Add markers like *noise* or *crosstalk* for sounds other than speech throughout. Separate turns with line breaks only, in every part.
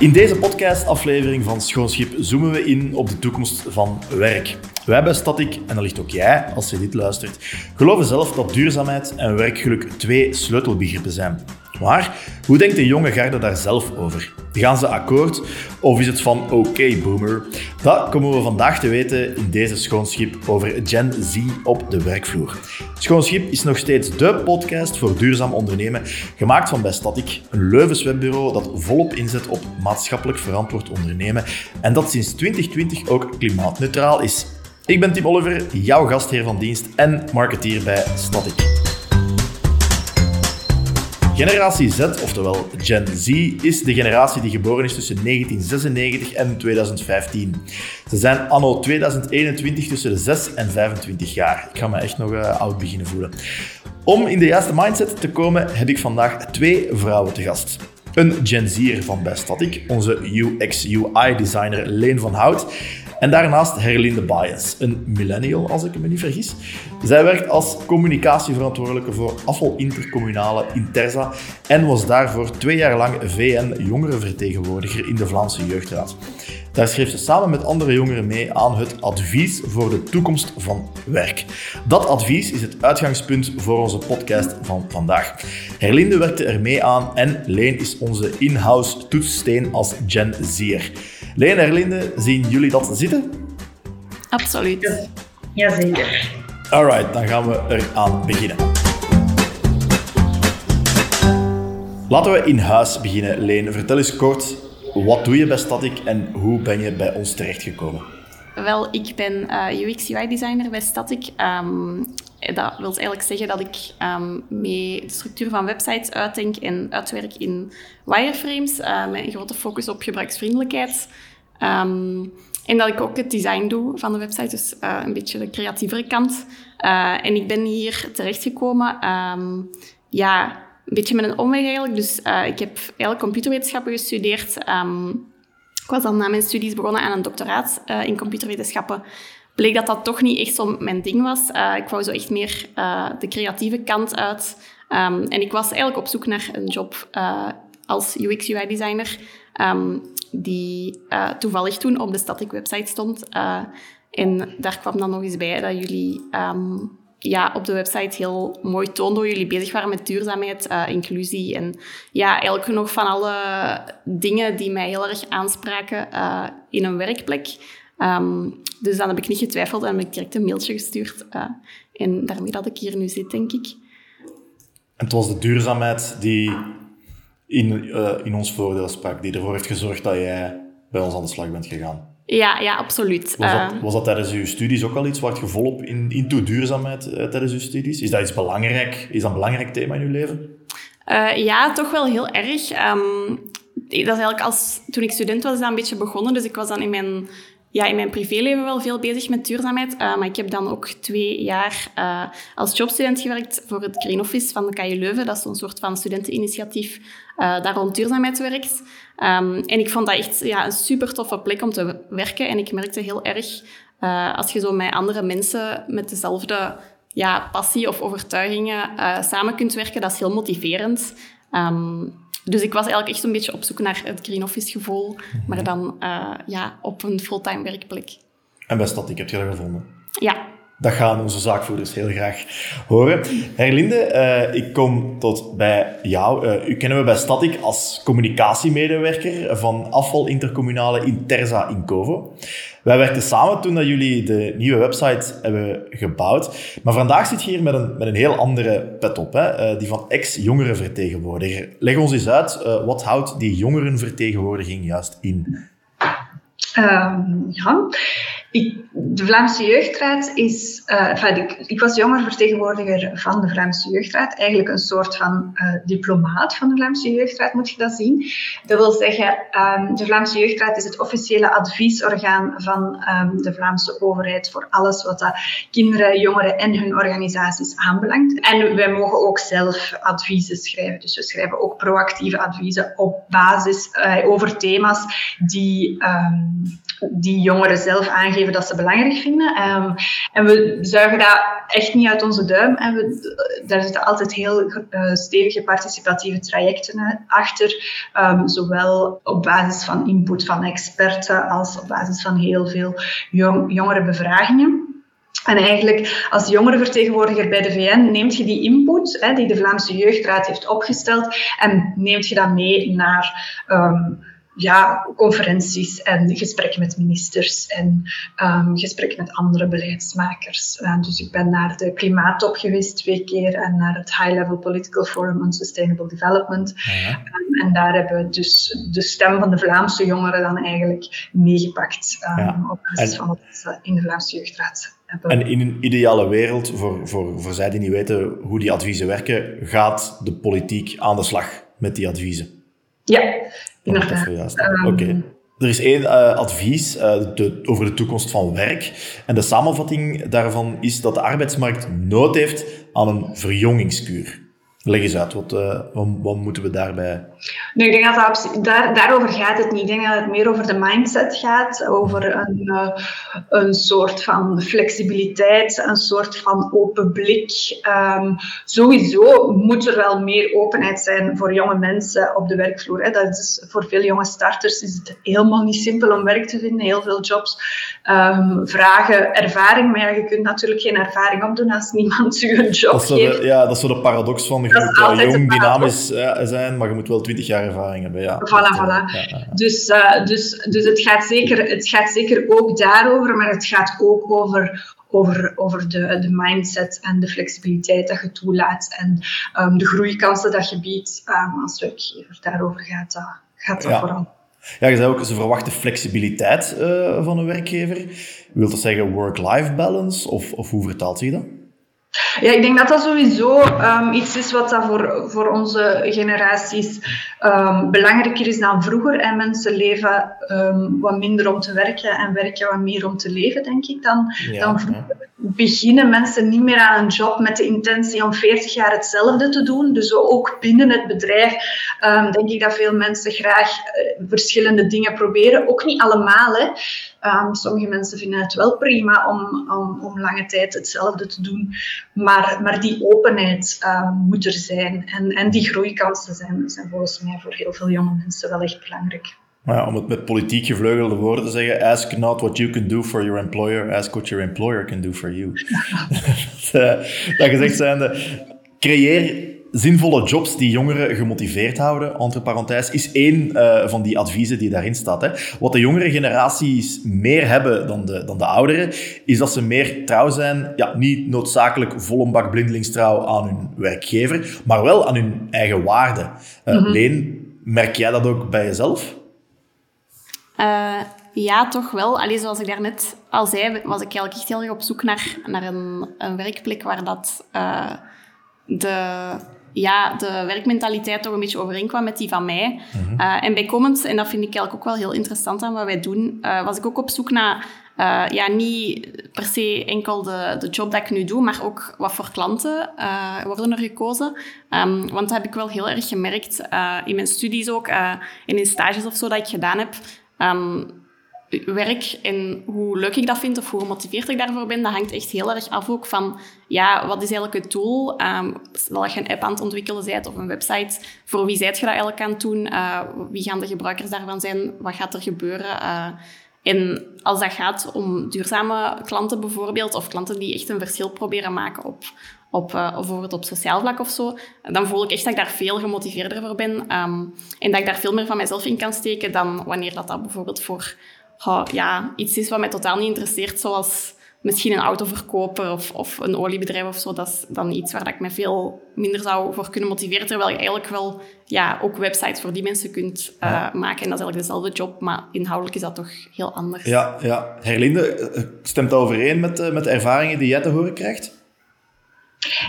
In deze podcastaflevering van Schoonschip zoomen we in op de toekomst van werk. Wij bij Static, en dat ligt ook jij als je dit luistert, geloven zelf dat duurzaamheid en werkgeluk twee sleutelbegrippen zijn. Maar hoe denkt de jonge garde daar zelf over? Gaan ze akkoord of is het van oké boomer? Dat komen we vandaag te weten in deze Schoonschip over Gen Z op de werkvloer. Schoonschip is nog steeds dé podcast voor duurzaam ondernemen, gemaakt van bij Static, een Leuvens webbureau dat volop inzet op maatschappelijk verantwoord ondernemen en dat sinds 2020 ook klimaatneutraal is. Ik ben Tim Oliver, jouw gastheer van dienst en marketeer bij Static. Generatie Z, oftewel Gen Z, is de generatie die geboren is tussen 1996 en 2015. Ze zijn anno 2021 tussen de 6 en 25 jaar. Ik ga me echt nog uh, oud beginnen voelen. Om in de juiste mindset te komen heb ik vandaag twee vrouwen te gast. Een Gen Z'er van Static, onze UX-UI-designer Leen van Hout. En daarnaast Herlinde Bias, een millennial als ik me niet vergis. Zij werkt als communicatieverantwoordelijke voor afval intercommunale Interza en was daarvoor twee jaar lang VN-jongerenvertegenwoordiger in de Vlaamse Jeugdraad. Daar schreef ze samen met andere jongeren mee aan het advies voor de toekomst van werk. Dat advies is het uitgangspunt voor onze podcast van vandaag. Herlinde werkte er mee aan en Leen is onze in-house toetssteen als Gen Z'er. Leen en zien jullie dat zitten?
Absoluut.
Jazeker.
Alright, dan gaan we eraan beginnen. Laten we in huis beginnen. Leen, vertel eens kort, wat doe je bij Static en hoe ben je bij ons terechtgekomen?
Wel, ik ben uh, UX-UI-designer bij Static. Um, dat wil eigenlijk zeggen dat ik um, mee de structuur van websites uitdenk en uitwerk in wireframes, uh, met een grote focus op gebruiksvriendelijkheid. Um, en dat ik ook het design doe van de website, dus uh, een beetje de creatievere kant. Uh, en ik ben hier terechtgekomen, um, ja, een beetje met een omweg eigenlijk. Dus uh, ik heb eigenlijk computerwetenschappen gestudeerd. Um, ik was dan na mijn studies begonnen aan een doctoraat in computerwetenschappen. Bleek dat dat toch niet echt zo mijn ding was. ik wou zo echt meer de creatieve kant uit. En ik was eigenlijk op zoek naar een job als UX-UI-designer. Die uh, toevallig toen op de Static website stond. Uh, en daar kwam dan nog eens bij dat jullie um, ja, op de website heel mooi toonden hoe jullie bezig waren met duurzaamheid, uh, inclusie en ja, eigenlijk nog van alle dingen die mij heel erg aanspraken in een werkplek. Um, dus dan heb ik niet getwijfeld en heb ik direct een mailtje gestuurd. en daarmee dat ik hier nu zit, denk ik.
En het was de duurzaamheid die in, uh, in ons voordeel sprak, die ervoor heeft gezorgd dat jij bij ons aan de slag bent gegaan.
Ja, ja absoluut.
Was dat, eh, was dat tijdens uw studies ook al iets waar je volop in, into duurzaamheid uh, tijdens uw studies? Is dat iets belangrijk? Is dat een belangrijk thema in uw leven?
ja, toch wel heel erg. Um, dat is eigenlijk als, toen ik student was, dat een beetje begonnen. Dus ik was dan in mijn ja, in mijn privéleven wel veel bezig met duurzaamheid. Uh, maar ik heb dan ook twee jaar als jobstudent gewerkt voor het Green Office van de KU Leuven. Dat is een soort van studenteninitiatief uh, daar rond duurzaamheid werkt. Um, en ik vond dat echt ja, een super toffe plek om te werken. En ik merkte heel erg, als je zo met andere mensen met dezelfde ja, passie of overtuigingen samen kunt werken, dat is heel motiverend. Um, dus ik was eigenlijk echt een beetje op zoek naar het Green Office gevoel, maar dan uh, ja, op een fulltime werkplek.
En bij Static heb je dat gevonden?
Ja.
Dat gaan onze zaakvoerders heel graag horen. Herlinde, uh, ik kom tot bij jou. Uh, u kennen we bij Static als communicatiemedewerker van afval intercommunale Interza in Kovo. Wij werkten samen toen dat jullie de nieuwe website hebben gebouwd. Maar vandaag zit je hier met een, met een heel andere pet op, hè? Uh, die van ex-jongerenvertegenwoordiger. Leg ons eens uit, wat houdt die jongerenvertegenwoordiging juist in?
Um, ja, de Vlaamse Jeugdraad is... Uh, ik, was jongerenvertegenwoordiger van de Vlaamse Jeugdraad. Eigenlijk een soort van uh, diplomaat van de Vlaamse Jeugdraad, moet je dat zien. Dat wil zeggen, um, de Vlaamse Jeugdraad is het officiële adviesorgaan van um, de Vlaamse overheid voor alles wat dat kinderen, jongeren en hun organisaties aanbelangt. En wij mogen ook zelf adviezen schrijven. Dus we schrijven ook proactieve adviezen op basis uh, over thema's die, die jongeren zelf aangeven dat ze belangrijk vinden. Ehm, en we zuigen dat echt niet uit onze duim. En we, daar zitten altijd heel uh, stevige participatieve trajecten achter. Um, zowel op basis van input van experten als op basis van heel veel jong, jongere bevragingen. En eigenlijk als jongerenvertegenwoordiger bij de VN neemt je die input hè, die de Vlaamse Jeugdraad heeft opgesteld en neemt je dat mee naar um, ja, conferenties en gesprekken met ministers en um, gesprekken met andere beleidsmakers. Uh, dus ik ben naar de klimaattop geweest twee keer en naar het High Level Political Forum on Sustainable Development. Ja. Um, en daar hebben we dus de stem van de Vlaamse jongeren dan eigenlijk meegepakt um, ja. op basis van wat ze in de Vlaamse Jeugdraad
en in een ideale wereld, voor, voor, voor zij die niet weten hoe die adviezen werken, gaat de politiek aan de slag met die adviezen?
Ja, inderdaad.
Um, Oké. Er is één uh, advies uh, de, over de toekomst van werk. En de samenvatting daarvan is dat de arbeidsmarkt nood heeft aan een verjongingskuur. Leg eens uit, wat, uh, wat, wat, moeten we daarbij...
Nee, ik denk dat, daar, daarover gaat het niet. Ik denk dat het meer over de mindset gaat, over een, uh, een soort van flexibiliteit, een soort van open blik. Um, sowieso moet er wel meer openheid zijn voor jonge mensen op de werkvloer. Hè. Dat is, voor veel jonge starters is het helemaal niet simpel om werk te vinden. Heel veel jobs um, vragen ervaring, maar ja, je kunt natuurlijk geen ervaring opdoen als niemand je een job
dat
geeft.
ja, dat is zo de paradox van je moet jong, dynamisch uh, zijn, maar je moet wel twintig jaar ervaring hebben. Ja.
Voilà, voilà. Ja, ja, dus, uh, dus, dus het, gaat zeker, het gaat zeker ook daarover, maar het gaat ook over, over, over de, de mindset en de flexibiliteit dat je toelaat en um, de groeikansen dat je biedt um, als werkgever. Daarover gaat dat, gaat dat vooral.
Ja, je zei ook, ze verwachten flexibiliteit uh, van een werkgever. Wil dat zeggen work-life balance? Of, of hoe vertaalt zich dat?
Ja, ik denk dat dat sowieso um, iets is wat dat voor, voor onze generaties um, belangrijker is dan vroeger. En mensen leven um, wat minder om te werken en werken wat meer om te leven, denk ik, dan, ja, dan vroeger. Beginnen mensen niet meer aan een job met de intentie om 40 jaar hetzelfde te doen. Dus ook binnen het bedrijf denk ik dat veel mensen graag uh, verschillende dingen proberen. Ook niet allemaal, hè. Um, sommige mensen vinden het wel prima om, om, om, lange tijd hetzelfde te doen. Maar, maar die openheid um, moet er zijn. En, en die groeikansen zijn, zijn volgens mij voor heel veel jonge mensen wel echt belangrijk.
Ja, om het met politiek gevleugelde woorden te zeggen, ask not what you can do for your employer, ask what your employer can do for you. *laughs* *laughs* dat, uh, dat gezegd zijnde, creëer zinvolle jobs die jongeren gemotiveerd houden, entre parenthèses, is één uh, van die adviezen die daarin staat. Hè. Wat de jongere generaties meer hebben dan de, dan de ouderen, is dat ze meer trouw zijn, ja, niet noodzakelijk vol een bak blindelingstrouw aan hun werkgever, maar wel aan hun eigen waarden. Uh, mm -hmm. Leen, merk jij dat ook bij jezelf?
Uh, ja, toch wel. Allee, zoals ik daarnet al zei, was ik eigenlijk echt heel erg op zoek naar, naar een, een werkplek waar dat de ja, de werkmentaliteit toch een beetje overeenkwam met die van mij. Mm-hmm. uh, en bijkomend, en dat vind ik eigenlijk ook wel heel interessant aan wat wij doen, uh, was ik ook op zoek naar, uh, ja, niet per se enkel de, de job dat ik nu doe, maar ook wat voor klanten worden er gekozen. Um, want dat heb ik wel heel erg gemerkt in mijn studies ook, en in stages of zo dat ik gedaan heb. Um, werk en hoe leuk ik dat vind of hoe gemotiveerd ik daarvoor ben, dat hangt echt heel erg af ook van, ja, wat is eigenlijk het doel? Um, stel je een app aan het ontwikkelen bent of een website, voor wie zijt je dat eigenlijk aan het doen? Uh, wie gaan de gebruikers daarvan zijn? Wat gaat er gebeuren? Uh, en als dat gaat om duurzame klanten bijvoorbeeld, of klanten die echt een verschil proberen maken op, op uh, bijvoorbeeld op sociaal vlak of zo, dan voel ik echt dat ik daar veel gemotiveerder voor ben. Um, en dat ik daar veel meer van mezelf in kan steken dan wanneer dat, dat bijvoorbeeld voor oh, ja, iets is wat mij totaal niet interesseert, zoals misschien een autoverkoper of, of een oliebedrijf of zo. Dat is dan iets waar ik me veel minder zou voor kunnen motiveren, terwijl je eigenlijk wel ja, ook websites voor die mensen kunt uh, ja. maken. En dat is eigenlijk dezelfde job, maar inhoudelijk is dat toch heel anders.
Ja, ja. Herlinde, eh, stemt dat overeen met, uh, met de ervaringen die jij te horen krijgt?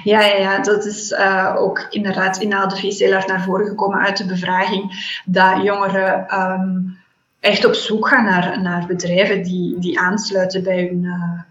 Ja, ja, ja, dat is uh, ook inderdaad in de advies heel erg naar voren gekomen uit de bevraging, dat jongeren... Um, echt op zoek gaan naar, naar bedrijven die, die aansluiten bij hun, uh,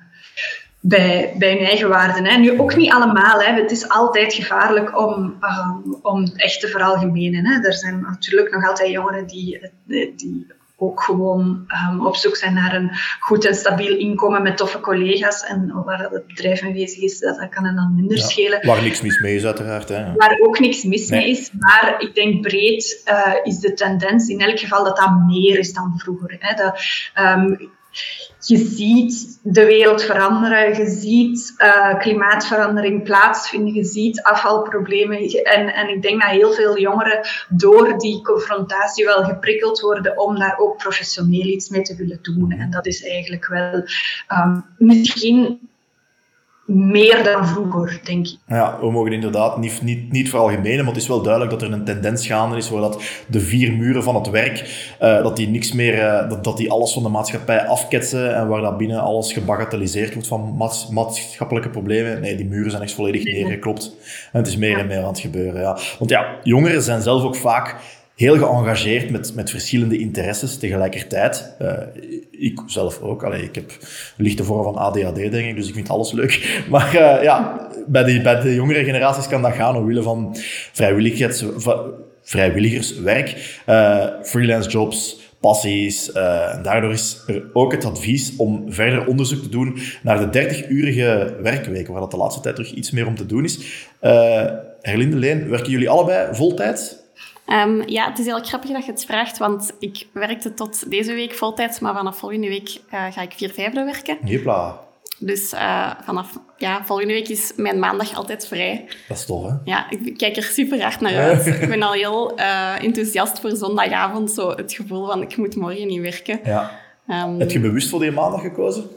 bij, bij hun eigen waarden. Hè. Nu ook niet allemaal. Hè. Het is altijd gevaarlijk om, um, om echt te veralgemenen. Hè. Er zijn natuurlijk nog altijd jongeren die, die ook gewoon um, op zoek zijn naar een goed en stabiel inkomen met toffe collega's. En waar het bedrijf mee bezig is, dat, kan hen dan minder schelen.
Waar niks mis mee is, uiteraard. Hè.
Waar ook niks mis mee is. Maar ik denk breed uh, is de tendens in elk geval dat dat meer is dan vroeger. Hè. Dat, um, je ziet de wereld veranderen, je ziet uh, klimaatverandering plaatsvinden, je ziet afvalproblemen. En, en ik denk dat heel veel jongeren door die confrontatie wel geprikkeld worden om daar ook professioneel iets mee te willen doen. En dat is eigenlijk wel um, misschien meer dan vroeger, denk ik.
Ja, we mogen inderdaad niet, niet, niet veralgemenen, maar het is wel duidelijk dat er een tendens gaande is waar dat de vier muren van het werk, uh, dat die niks meer, uh, dat, dat die alles van de maatschappij afketsen en waar dat binnen alles gebagatelliseerd wordt van maatschappelijke problemen. Nee, die muren zijn echt volledig neergeklopt. En het is meer en meer aan het gebeuren, ja. Want ja, jongeren zijn zelf ook vaak heel geëngageerd met, met verschillende interesses tegelijkertijd. Uh, ik zelf ook. Allee, ik heb lichte vorm van ADHD, denk ik, dus ik vind alles leuk. *laughs* Maar uh, ja, bij de, bij de jongere generaties kan dat gaan omwille van vrijwilligers, vrijwilligerswerk, uh, freelance jobs, passies. daardoor is er ook het advies om verder onderzoek te doen naar de 30-urige werkweek, waar dat de laatste tijd terug iets meer om te doen is. Herlinde Leen, werken jullie allebei voltijds?
Um, ja, het is heel grappig dat je het vraagt, want ik werkte tot deze week voltijds, maar vanaf volgende week uh, ga ik vier vijfde werken.
Jepla.
Dus uh, vanaf ja, volgende week is mijn maandag altijd vrij.
Dat is tof, hè?
Ja, ik kijk er super hard naar uit. ik ben al heel uh, enthousiast voor zondagavond. Zo het gevoel van, ik moet morgen niet werken.
Ja. Um, Heb je bewust voor die maandag gekozen?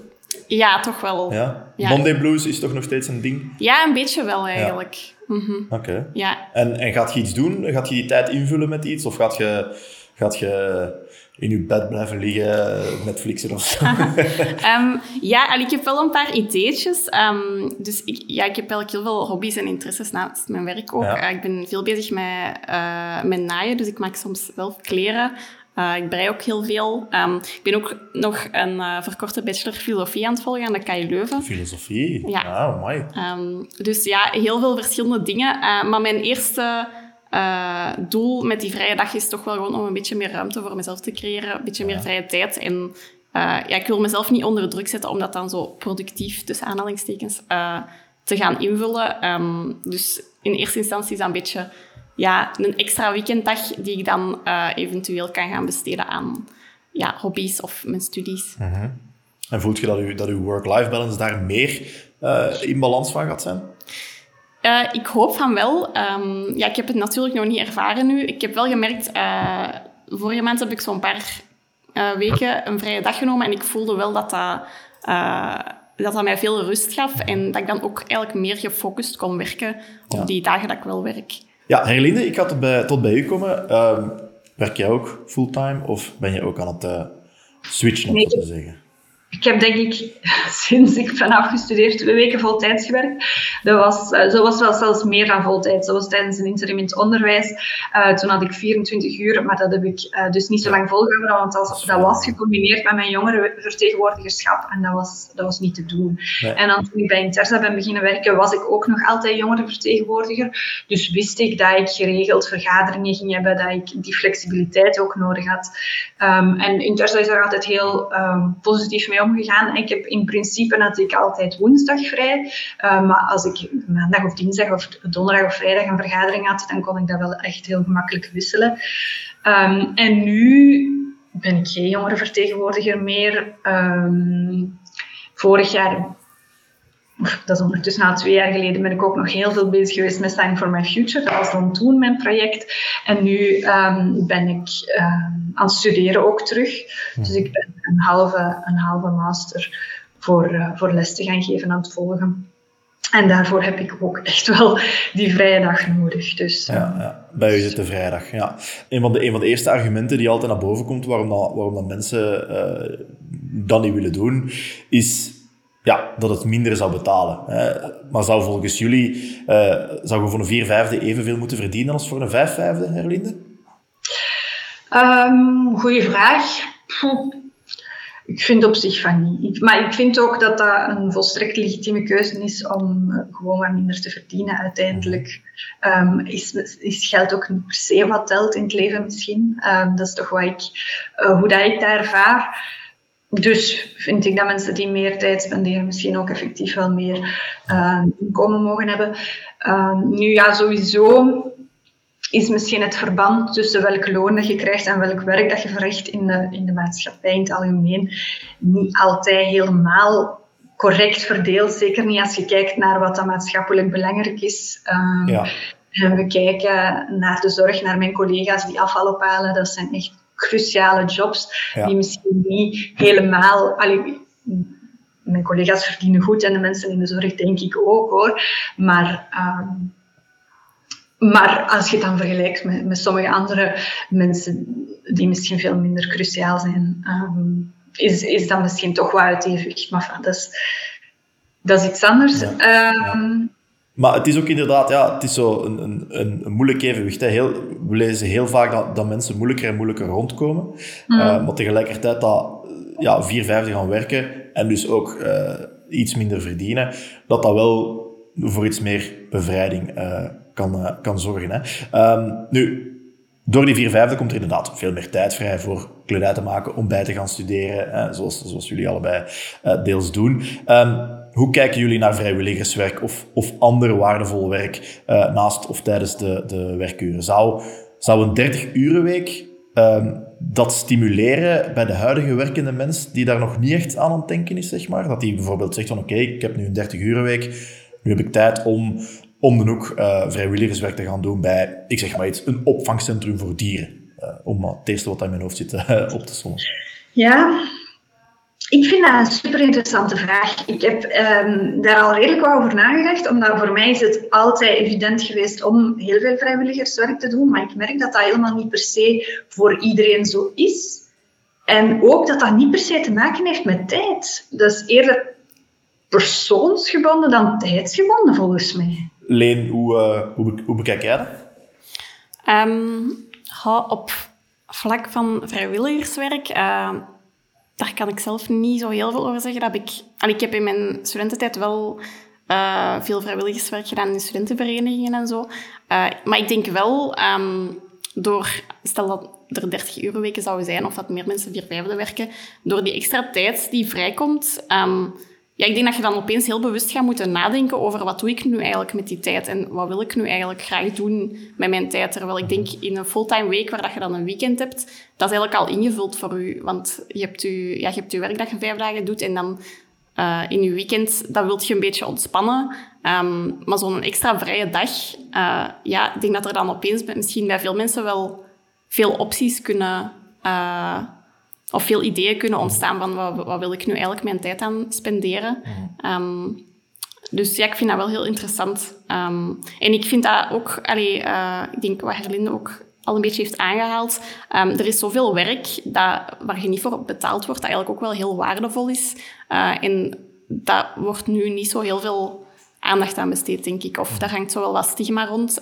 Ja, toch wel.
Ja? ja. Monday Blues is toch nog steeds een ding?
Ja, een beetje wel eigenlijk.
Mm Oké.
Ja.
En, en gaat je iets doen? Gaat je die tijd invullen met iets? Of gaat je, gaat je in je bed blijven liggen, Netflixen of zo?
um, *laughs* *laughs* ja, ik heb wel een paar ideetjes. Um, dus ik, ja, ik heb eigenlijk heel veel hobby's en interesses naast mijn werk ook. Uh, ik ben veel bezig met, uh, met naaien, dus ik maak soms wel kleren. Uh, ik brei ook heel veel. Um, ik ben ook nog een uh, verkorte bachelor filosofie aan het volgen aan de KU Leuven.
Filosofie?
Ja.
Ah, mooi.
Um, dus ja, heel veel verschillende dingen. Uh, maar mijn eerste doel met die vrije dag is toch wel gewoon om een beetje meer ruimte voor mezelf te creëren. Een beetje meer vrije tijd. En ja, ik wil mezelf niet onder druk zetten om dat dan zo productief, tussen aanhalingstekens, te gaan invullen. Um, dus in eerste instantie is dat een beetje ja, een extra weekenddag die ik dan uh, eventueel kan gaan besteden aan ja, hobby's of mijn studies.
Mm -hmm. En voelt je dat, u, dat uw work-life balance daar meer uh, in balans van gaat zijn?
Uh, ik hoop van wel. Um, ja, ik heb het natuurlijk nog niet ervaren nu. Ik heb wel gemerkt, vorige maand heb ik zo'n paar weken een vrije dag genomen en ik voelde wel dat dat, dat dat mij veel rust gaf en dat ik dan ook eigenlijk meer gefocust kon werken op ja. die dagen dat ik wel werk.
Ja, Herlinde, ik ga tot bij, tot bij u komen. Uh, werk jij ook fulltime of ben je ook aan het uh, switchen, om nee, te zeggen?
Ik heb denk ik *laughs* sinds ik ben afgestudeerd twee weken voltijds gewerkt. Dat was, uh, zo was wel zelfs meer dan voltijd. Zo was tijdens een interim in het onderwijs. Uh, toen had ik 24 uur, maar dat heb ik uh, dus niet zo lang volgehouden, want dat, dat was gecombineerd met mijn jongerenvertegenwoordigerschap en dat was, dat was niet te doen. Nee. En dan toen ik bij Intersa ben beginnen werken, was ik ook nog altijd jongerenvertegenwoordiger. Dus wist ik dat ik geregeld vergaderingen ging hebben, dat ik die flexibiliteit ook nodig had. Um, en Intersa is daar altijd heel um, positief mee omgegaan. Ik heb in principe ik altijd woensdag vrij. Uh, maar als ik maandag of dinsdag of donderdag of vrijdag een vergadering had, dan kon ik dat wel echt heel gemakkelijk wisselen. Um, en nu ben ik geen jongerenvertegenwoordiger meer. Um, vorig jaar dat is ondertussen al twee jaar geleden, ben ik ook nog heel veel bezig geweest met Sign for My Future. Dat was dan toen mijn project. En nu um, ben ik um, aan het studeren ook terug. Dus ik ben een halve, een halve master voor, uh, voor les te gaan geven aan het volgen. En daarvoor heb ik ook echt wel die vrije dag nodig. Dus,
ja, ja, bij u zit de vrijdag. Ja. Een, van de, een van de eerste argumenten die altijd naar boven komt waarom, dat, waarom dat mensen uh, dat niet willen doen, is ja, dat het minder zou betalen. Hè. Maar zou volgens jullie, uh, zou voor een vier vijfde evenveel moeten verdienen als voor een vijf vijfde, Herlinde?
Um, goeie vraag. Ik vind op zich van niet. maar ik vind ook dat dat een volstrekt legitieme keuze is om eh, gewoon wat minder te verdienen. Uiteindelijk um, is, is geld ook niet per se wat telt in het leven misschien. Um, dat is toch wat ik, uh, hoe dat ik dat ervaar. Dus vind ik dat mensen die meer tijd spenderen misschien ook effectief wel meer uh, inkomen mogen hebben. Uh, nu ja, sowieso is misschien het verband tussen welk loon dat je krijgt en welk werk dat je verricht in de, in de maatschappij in het algemeen niet altijd helemaal correct verdeeld. Zeker niet als je kijkt naar wat dat maatschappelijk belangrijk is. Ja. En we kijken naar de zorg, naar mijn collega's die afval ophalen. Dat zijn echt cruciale jobs die misschien niet helemaal. Allee, mijn collega's verdienen goed en de mensen in de zorg denk ik ook hoor. Maar um, maar als je het dan vergelijkt met, met sommige andere mensen die misschien veel minder cruciaal zijn, um, is, is dat misschien toch wel uit evenwicht. Maar dat is, dat is iets anders. Ehm,
maar het is ook inderdaad, ja, het is zo een, een, een moeilijk evenwicht. Hè. Heel, we lezen heel vaak dat, dat mensen moeilijker en moeilijker rondkomen. Mm. Uh, maar tegelijkertijd dat ja, vier vijfde gaan werken en dus ook uh, iets minder verdienen, dat dat wel voor iets meer bevrijding uh, kan, kan zorgen. Hè. Um, nu, door die vier vijfde komt er inderdaad veel meer tijd vrij voor kledij te maken, om bij te gaan studeren, hè, zoals, zoals jullie allebei deels doen. Um, hoe kijken jullie naar vrijwilligerswerk of, of ander waardevol werk uh, naast of tijdens de, de werkuren? Zou, zou een 30-urenweek um, dat stimuleren bij de huidige werkende mens die daar nog niet echt aan aan het denken is, zeg maar? Dat die bijvoorbeeld zegt van oké, ik heb nu een 30-urenweek, nu heb ik tijd om om dan ook uh, vrijwilligerswerk te gaan doen bij, ik zeg maar iets, een opvangcentrum voor dieren. Uh, om het eerste wat in mijn hoofd zit op te sommen.
Ja, ik vind dat een super interessante vraag. Ik heb um, daar al redelijk wat over nagedacht, omdat voor mij is het altijd evident geweest om heel veel vrijwilligerswerk te doen, maar ik merk dat dat helemaal niet per se voor iedereen zo is. En ook dat dat niet per se te maken heeft met tijd. Dat is eerder persoonsgebonden dan tijdsgebonden, volgens mij.
Leen, hoe, uh, hoe, hoe, bekijk jij dat?
Um, op vlak van vrijwilligerswerk, uh, daar kan ik zelf niet zo heel veel over zeggen. Dat ik, ik heb in mijn studententijd wel uh, veel vrijwilligerswerk gedaan in studentenverenigingen en zo. maar ik denk wel, um, door, stel dat er 30 euro weken zouden zijn, of dat meer mensen vier vijfde werken, door die extra tijd die vrijkomt... Um, ja, ik denk dat je dan opeens heel bewust gaat moeten nadenken over wat doe ik nu eigenlijk met die tijd en wat wil ik nu eigenlijk graag doen met mijn tijd. Terwijl ik denk in een fulltime week waar dat je dan een weekend hebt, dat is eigenlijk al ingevuld voor u. Want je hebt je, ja, je, hebt werk dat je vijf dagen doet en dan uh, in je weekend, dat wilt je een beetje ontspannen. Um, maar zo'n extra vrije dag, uh, ja, ik denk dat er dan opeens misschien bij veel mensen wel veel opties kunnen... Uh, of veel ideeën kunnen ontstaan van wat, wat, wil ik nu eigenlijk mijn tijd aan spenderen. Um, dus ja, ik vind dat wel heel interessant. Um, en ik vind dat ook, allee, uh, ik denk wat Herlinde ook al een beetje heeft aangehaald. Um, er is zoveel werk dat, waar je niet voor betaald wordt, dat eigenlijk ook wel heel waardevol is. Uh, en dat wordt nu niet zo heel veel aandacht aan besteed, denk ik. Of daar hangt zo wel wat stigma rond.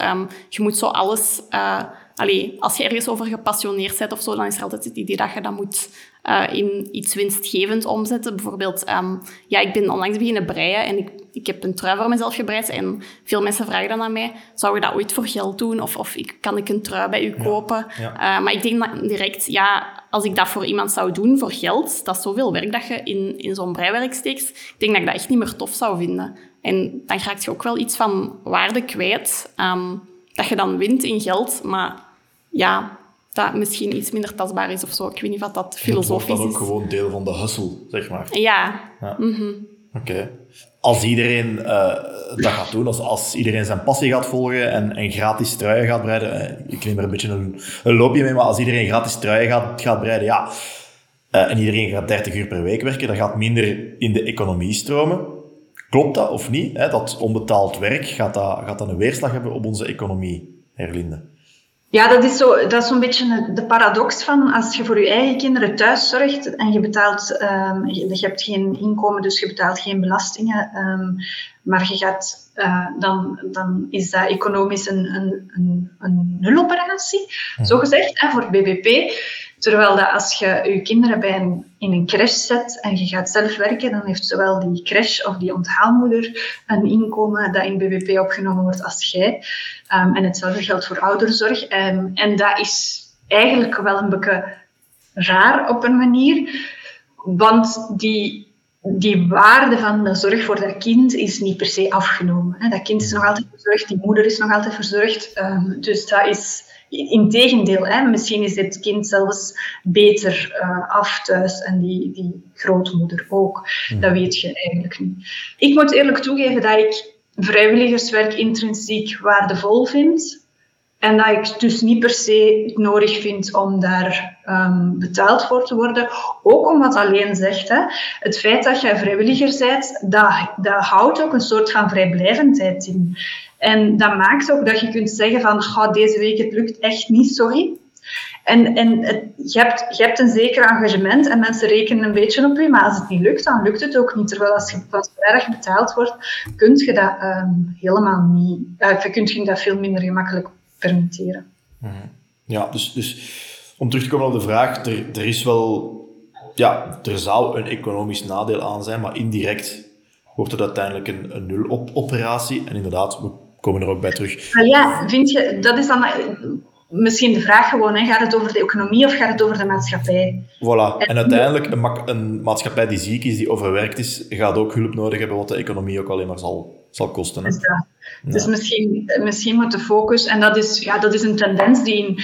Je moet zo alles... Uh, allee, als je ergens over gepassioneerd bent of zo, dan is er altijd het idee dat je dat moet uh, in iets winstgevend omzetten. Bijvoorbeeld, um, ja, ik ben onlangs beginnen breien en ik, ik heb een trui voor mezelf gebreid en veel mensen vragen dan aan mij, zou je dat ooit voor geld doen? Of, of kan ik een trui bij u kopen? Ja, Uh, maar ik denk direct, ja, als ik dat voor iemand zou doen, voor geld, dat is zoveel werk dat je in, in zo'n breiwerk steekt. Ik denk dat ik dat echt niet meer tof zou vinden. En dan raak je ook wel iets van waarde kwijt, um, dat je dan wint in geld, maar ja, dat misschien iets minder tastbaar is of zo. Ik weet niet of dat filosofisch is.
Dat is ook gewoon deel van de hustle, zeg maar.
Ja. ja. Mhm.
Oké. Als iedereen uh, dat gaat doen, als, als iedereen zijn passie gaat volgen en, en gratis truien gaat breiden, uh, ik neem er een beetje een, een, loopje mee, maar als iedereen gratis truien gaat, gaat breiden, ja, uh, en iedereen gaat 30 uur per week werken, dan gaat minder in de economie stromen. Klopt dat of niet? Hè? Dat onbetaald werk, gaat dat, gaat dat een weerslag hebben op onze economie, Herlinde?
Ja, dat is, zo, dat is zo'n beetje de paradox van als je voor je eigen kinderen thuis zorgt en je betaalt, um, je, je, hebt geen inkomen, dus je betaalt geen belastingen, um, maar je gaat, uh, dan, dan is dat economisch een, een, een, een nuloperatie, mhm. zo gezegd, hè, voor BBP. Terwijl dat als je je kinderen bij in een crash zet en je gaat zelf werken, dan heeft zowel die crash of die onthaalmoeder een inkomen dat in BBP opgenomen wordt als jij. Um, en hetzelfde geldt voor ouderzorg. Um, en dat is eigenlijk wel een beetje raar op een manier. Want die, die waarde van de zorg voor dat kind is niet per se afgenomen. Dat kind is nog altijd verzorgd, die moeder is nog altijd verzorgd. Um, dus dat is Integendeel, hè, misschien is dit kind zelfs beter uh, af thuis en die, die grootmoeder ook. Dat weet je eigenlijk niet. Ik moet eerlijk toegeven dat ik vrijwilligerswerk intrinsiek waardevol vind. En dat ik dus niet per se nodig vind om daar um, betaald voor te worden. Ook omdat alleen zegt, hè, het feit dat jij vrijwilliger bent, dat, dat houdt ook een soort van vrijblijvendheid in. En dat maakt ook dat je kunt zeggen van, deze week het lukt echt niet, sorry. En, en je, hebt, je hebt een zeker engagement en mensen rekenen een beetje op je, maar als het niet lukt, dan lukt het ook niet. Terwijl als je van vrijdag betaald wordt, kun je dat um, helemaal niet, uh, kun je dat veel minder gemakkelijk permitteren.
Mhm. Ja, dus, dus om terug te komen op de vraag, er, er is wel, ja, er zou een economisch nadeel aan zijn, maar indirect wordt het uiteindelijk een, een nul-operatie. En inderdaad, we komen er ook bij terug.
Maar ja, vind je, dat is dan misschien de vraag gewoon, hè, gaat het over de economie of gaat het over de maatschappij?
Voilà. En, uiteindelijk, een, ma een, maatschappij die ziek is, die overwerkt is, gaat ook hulp nodig hebben, wat de economie ook alleen maar zal, zal kosten. Hè?
Dus, ja. dus misschien, misschien moet de focus, en dat is, ja, dat is een tendens die in,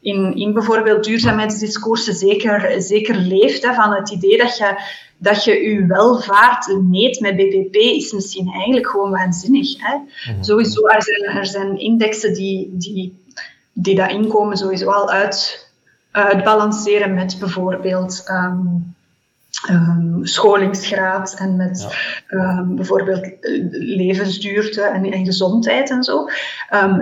in, in bijvoorbeeld duurzaamheidsdiscoursen zeker, zeker leeft, hè, van het idee dat je dat je je welvaart meet met BBP is misschien eigenlijk gewoon waanzinnig. Hè? Mhm. Sowieso, er zijn, er zijn indexen die, die, die dat inkomen sowieso al uit, uitbalanceren met bijvoorbeeld um, um, scholingsgraad en met um, bijvoorbeeld eh, levensduurte en, en, gezondheid en zo.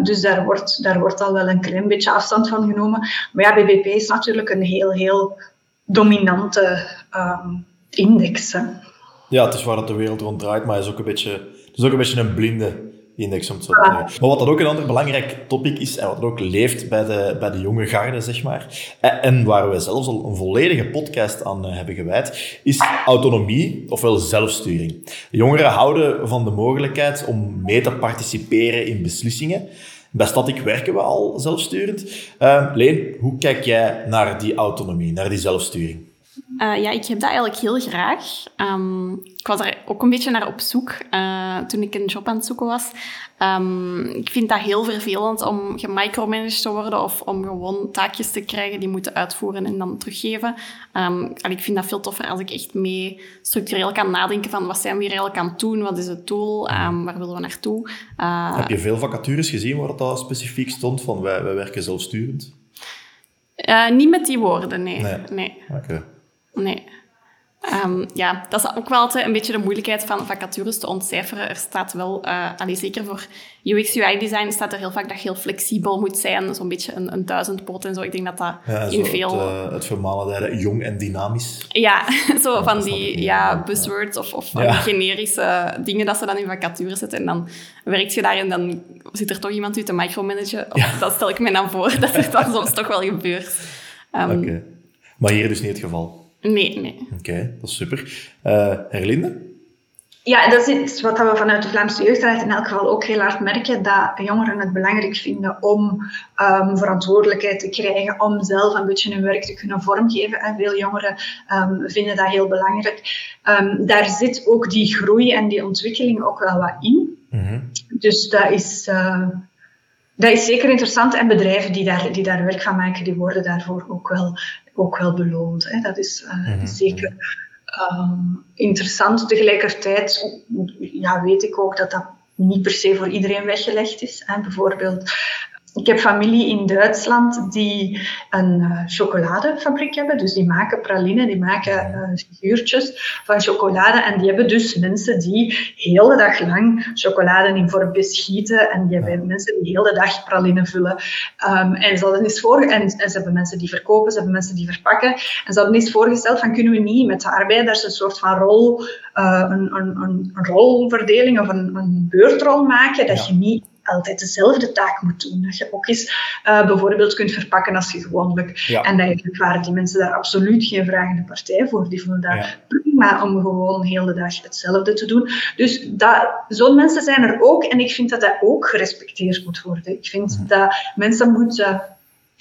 dus daar wordt, daar wordt al wel een klein beetje afstand van genomen. Maar ja, BBP is natuurlijk een heel, heel dominante indexen.
Ja, het is waar het de wereld rond draait, maar is ook een beetje, het is ook een, beetje een blinde index om het zo te zeggen. Maar wat dat ook een ander belangrijk topic is, en wat ook leeft bij de, bij de jonge garde, zeg maar, en waar we zelfs al een volledige podcast aan eh, hebben gewijd, is autonomie, ofwel zelfsturing. Jongeren houden van de mogelijkheid om mee te participeren in beslissingen. Bij Static werken we al zelfsturend. Uh, Leen, hoe kijk jij naar die autonomie, naar die zelfsturing?
Uh, ja, ik heb dat eigenlijk heel graag. Um, ik was er ook een beetje naar op zoek uh, toen ik een job aan het zoeken was. Um, ik vind dat heel vervelend om gemicromanaged te worden of om gewoon taakjes te krijgen die moeten uitvoeren en dan teruggeven. Um, en ik vind dat veel toffer als ik echt mee structureel kan nadenken van wat zijn we hier eigenlijk aan het doen, wat is het doel, waar willen we naartoe.
Uh, heb je veel vacatures gezien waar dat specifiek stond van wij, wij werken zelfsturend?
Niet met die woorden, nee. Nee. nee.
Oké.
Nee. Um, ja, dat is ook wel altijd een beetje de moeilijkheid van vacatures te ontcijferen. Er staat wel, uh, zeker voor UX-UI-design, staat er heel vaak dat je heel flexibel moet zijn. Zo'n beetje een, een duizendpoot en zo. Ik denk dat dat in veel...
Het, uh, het jong en dynamisch.
Ja, *laughs* zo van die ja, buzzwords of, of ja. generische dingen dat ze dan in vacatures zetten. En dan werk je daar en dan zit er toch iemand u te micromanagen. Of, Dat stel ik me dan voor, *laughs* dat het dan soms toch wel gebeurt.
Um, Oké. Maar hier dus niet het geval?
Nee, nee.
Oké, dat is super. Uh, Herlinde?
Ja, dat is wat we vanuit de Vlaamse jeugdraad in elk geval ook heel hard merken, dat jongeren het belangrijk vinden om um, verantwoordelijkheid te krijgen, om zelf een beetje hun werk te kunnen vormgeven. En veel jongeren um, vinden dat heel belangrijk. Um, daar zit ook die groei en die ontwikkeling ook wel wat in. Mm -hmm. Dus dat is... Uh, dat is zeker interessant en bedrijven die daar, die daar werk van maken, die worden daarvoor ook wel ook wel beloond. Hè. Dat is uh, zeker um, interessant. Tegelijkertijd ja, weet ik ook dat dat niet per se voor iedereen weggelegd is. Hè. Bijvoorbeeld ik heb familie in Duitsland die een uh, chocoladefabriek hebben. Dus die maken praline, die maken uh, figuurtjes van chocolade. En die hebben dus mensen die heel de dag lang chocolade in vorm beschieten. En die hebben mensen die heel de dag praline vullen. Um, en, ze hadden eens voor, en, en, ze hebben mensen die verkopen, ze hebben mensen die verpakken. En ze hadden eens voorgesteld van kunnen we niet met de arbeiders een soort van rol, uh, een, een, een, rolverdeling of een, een beurtrol maken. Dat je niet altijd dezelfde taak moet doen. Dat je ook eens uh, bijvoorbeeld kunt verpakken als je gewoonlijk. Ja. En eigenlijk waren die mensen daar absoluut geen vragende partij voor. Die vonden dat ja. prima om gewoon heel de dag hetzelfde te doen. Dus zo'n mensen zijn er ook. En ik vind dat dat ook gerespecteerd moet worden. Ik vind mhm. dat mensen moeten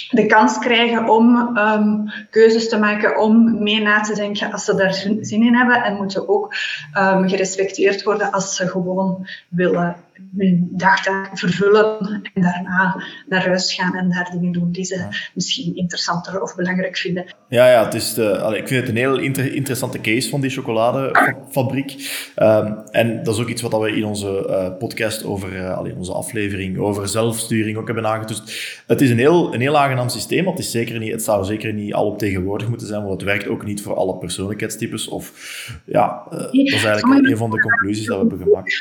de kans krijgen om um, keuzes te maken, om mee na te denken als ze daar zin in hebben. En moeten ook um, gerespecteerd worden als ze gewoon willen hun dagtaak vervullen en daarna naar huis gaan en daar dingen doen die ze misschien interessanter of belangrijk vinden.
Ja, ja het is de, allee, ik vind het een heel interessante case van die chocoladefabriek. Um, en dat is ook iets wat we in onze uh, podcast over uh, allee, onze aflevering over zelfsturing ook hebben aangetoetst. Het is een heel, een heel aangenaam systeem. Het, is zeker niet, het zou zeker niet alomtegenwoordig moeten zijn, want het werkt ook niet voor alle persoonlijkheidstypes. Of, ja, uh, dat is eigenlijk een van de conclusies dat we hebben gemaakt.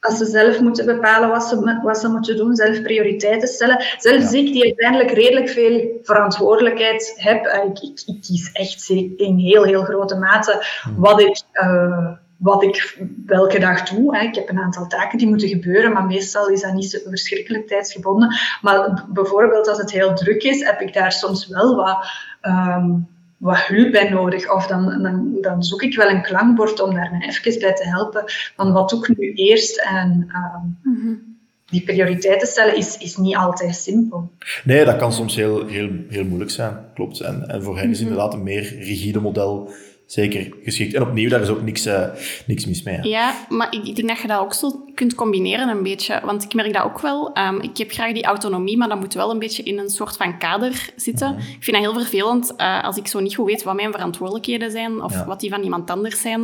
Als ze zelf moeten bepalen wat ze, wat ze moeten doen, zelf prioriteiten stellen. Zelfs ik, die uiteindelijk redelijk veel verantwoordelijkheid heb, ik, ik, ik kies echt in heel, heel grote mate hmm. wat ik, uh, wat ik welke dag doe. Ik heb een aantal taken die moeten gebeuren, maar meestal is dat niet zo verschrikkelijk tijdsgebonden. Maar bijvoorbeeld als het heel druk is, heb ik daar soms wel wat... Um, wat hulp bij nodig. Of dan, dan, dan, zoek ik wel een klankbord om daar me even bij te helpen. Van wat doe ik nu eerst? En um, die prioriteiten stellen is, is niet altijd simpel.
Nee, dat kan soms heel, heel, heel moeilijk zijn. Klopt. En, en voor hen is mhm. inderdaad een meer rigide model zeker geschikt. En opnieuw, daar is ook niks, uh, niks mis mee.
Ja, maar ik, ik, denk dat je dat ook zo kunt combineren een beetje. Want ik merk dat ook wel. Um, ik heb graag die autonomie, maar dat moet wel een beetje in een soort van kader zitten. Mhm. Ik vind dat heel vervelend uh, als ik zo niet goed weet wat mijn verantwoordelijkheden zijn of wat die van iemand anders zijn.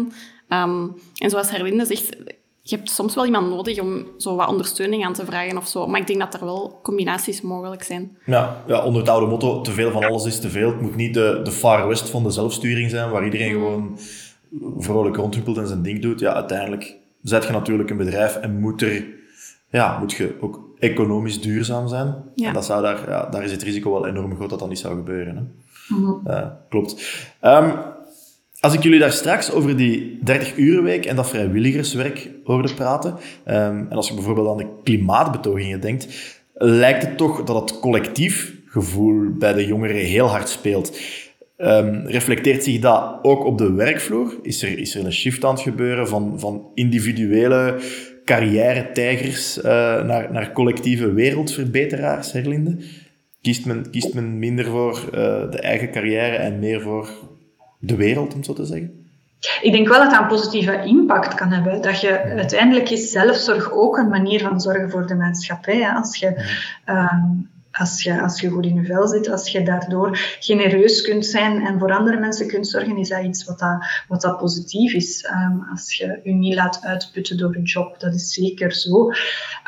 Um, en zoals Herlinde zegt, je hebt soms wel iemand nodig om zo wat ondersteuning aan te vragen of zo. Maar ik denk dat er wel combinaties mogelijk zijn.
Ja, ja onder het oude motto, te veel van alles is te veel. Het moet niet de, de far west van de zelfsturing zijn, waar iedereen mm. gewoon vrolijk rondhuppelt en zijn ding doet. Ja, uiteindelijk zet je natuurlijk een bedrijf en moet er... Ja, moet je ook economisch duurzaam zijn. Ja. En dat zou daar, ja, daar is het risico wel enorm groot dat dat niet zou gebeuren. Hè? Mm klopt. Um, als ik jullie daar straks over die 30-urenweek en dat vrijwilligerswerk hoorde praten, um, en als je bijvoorbeeld aan de klimaatbetogingen denkt, lijkt het toch dat het collectief gevoel bij de jongeren heel hard speelt. Um, reflecteert zich dat ook op de werkvloer? Is er, is er een shift aan het gebeuren van, van individuele carrière-tijgers uh, naar, naar collectieve wereldverbeteraars, Herlinde? Kiest men, kiest men minder voor uh, de eigen carrière en meer voor de wereld, om zo te zeggen?
Ik denk wel dat dat een positieve impact kan hebben. Dat je uiteindelijk is zelfzorg ook een manier van zorgen voor de maatschappij. Als je, ehm, als je, als je goed in je vel zit, als je daardoor genereus kunt zijn en voor andere mensen kunt zorgen, is dat iets wat dat, wat dat positief is. Um, als je je niet laat uitputten door een job, dat is zeker zo.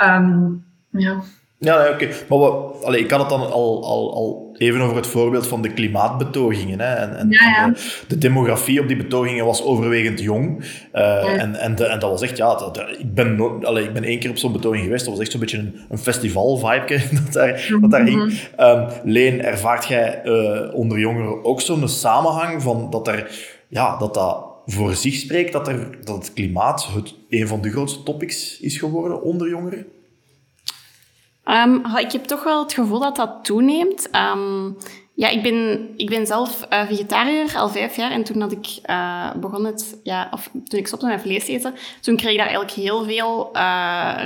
Um, ja.
Ja, oké. Maar allee, ik had het dan al, al, al even over het voorbeeld van de klimaatbetogingen. Hè. En, en De, de, demografie op die betogingen was overwegend jong. Uh, en, en, de, en dat was echt, ja, dat, ik, ben no, allee, ik ben één keer op zo'n betoging geweest. Dat was echt zo'n beetje een, een festival-vibe *laughs* dat daar, dat daar hing. Um, Leen, ervaart jij uh, onder jongeren ook zo'n samenhang van dat er, ja, dat dat voor zich spreekt, dat, er, dat het klimaat het, een van de grootste topics is geworden onder jongeren?
Um, ik heb toch wel het gevoel dat dat toeneemt. Um, ja, ik ben, ik ben zelf uh, vegetariër al vijf jaar. En toen dat ik uh, begon het, ja, of toen ik stopte met vlees eten, toen kreeg ik daar eigenlijk heel veel uh,